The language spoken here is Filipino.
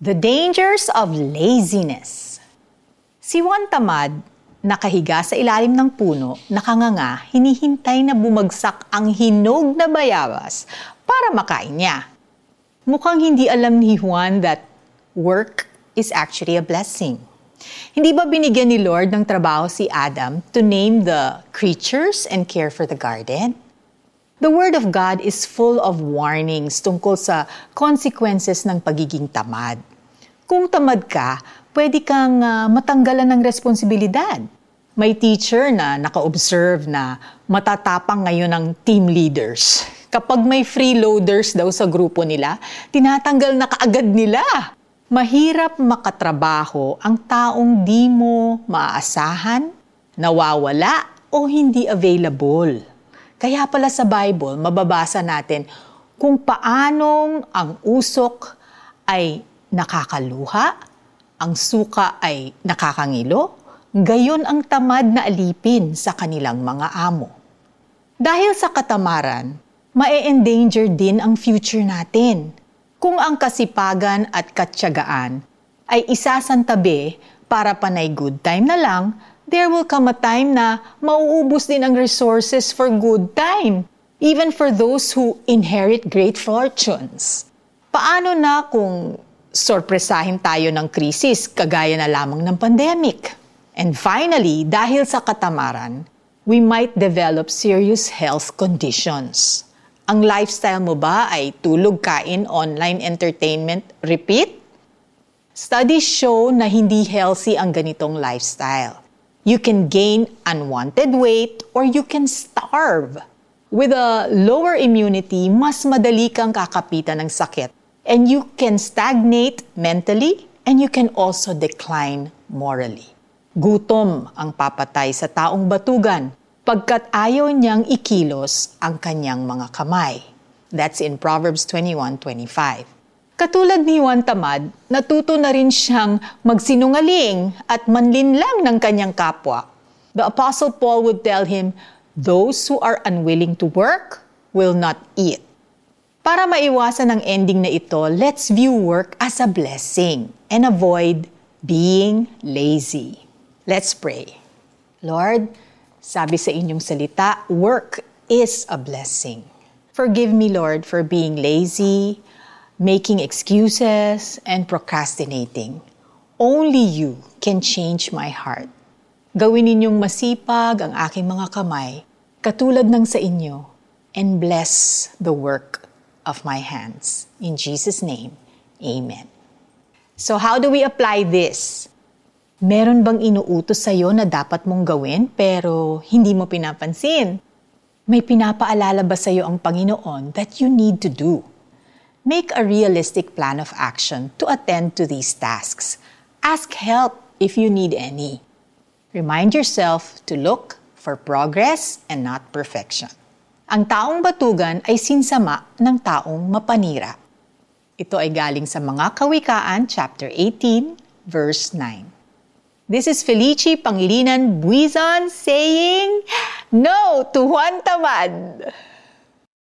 The dangers of laziness. Si Juan Tamad, nakahiga sa ilalim ng puno, nakanganga, hinihintay na bumagsak ang hinog na bayabas para makain niya. Mukhang hindi alam ni Juan that work is actually a blessing. Hindi ba binigyan ni Lord ng trabaho si Adam to name the creatures and care for the garden? The Word of God is full of warnings tungkol sa consequences ng pagiging tamad. Kung tamad ka, pwede kang uh, matanggalan ng responsibilidad. May teacher na naka-observe na matatapang ngayon ng team leaders. Kapag may freeloaders daw sa grupo nila, tinatanggal na kaagad nila. Mahirap makatrabaho ang taong di mo maaasahan, nawawala o hindi available. Kaya pala sa Bible, mababasa natin kung paanong ang usok ay nakakaluha, ang suka ay nakakangilo, gayon ang tamad na alipin sa kanilang mga amo. Dahil sa katamaran, mae-endanger din ang future natin. Kung ang kasipagan at katyagaan ay isasantabi para panay good time na lang, there will come a time na mauubos din ang resources for good time, even for those who inherit great fortunes. Paano na kung sorpresahin tayo ng krisis kagaya na lamang ng pandemic? And finally, dahil sa katamaran, we might develop serious health conditions. Ang lifestyle mo ba ay tulog, kain, online entertainment, repeat? Studies show na hindi healthy ang ganitong lifestyle. You can gain unwanted weight or you can starve. With a lower immunity, mas madali kang kakapitan ng sakit. And you can stagnate mentally and you can also decline morally. Gutom ang papatay sa taong batugan pagkat ayaw niyang ikilos ang kanyang mga kamay. That's in Proverbs 21:25. Katulad ni Juan Tamad, natuto na rin siyang magsinungaling at manlinlang ng kanyang kapwa. The Apostle Paul would tell him, Those who are unwilling to work will not eat. Para maiwasan ang ending na ito, let's view work as a blessing and avoid being lazy. Let's pray. Lord, sabi sa inyong salita, work is a blessing. Forgive me, Lord, for being lazy, making excuses, and procrastinating. Only you can change my heart. Gawin ninyong masipag ang aking mga kamay, katulad ng sa inyo, and bless the work of my hands. In Jesus' name, Amen. So how do we apply this? Meron bang inuutos sa'yo na dapat mong gawin pero hindi mo pinapansin? May pinapaalala ba sa'yo ang Panginoon that you need to do? Make a realistic plan of action to attend to these tasks. Ask help if you need any. Remind yourself to look for progress and not perfection. Ang taong batugan ay sinsama ng taong mapanira. Ito ay galing sa mga Kawikaan, chapter 18, verse 9. This is Felici Pangilinan Buizon saying, No to Juan Tamad!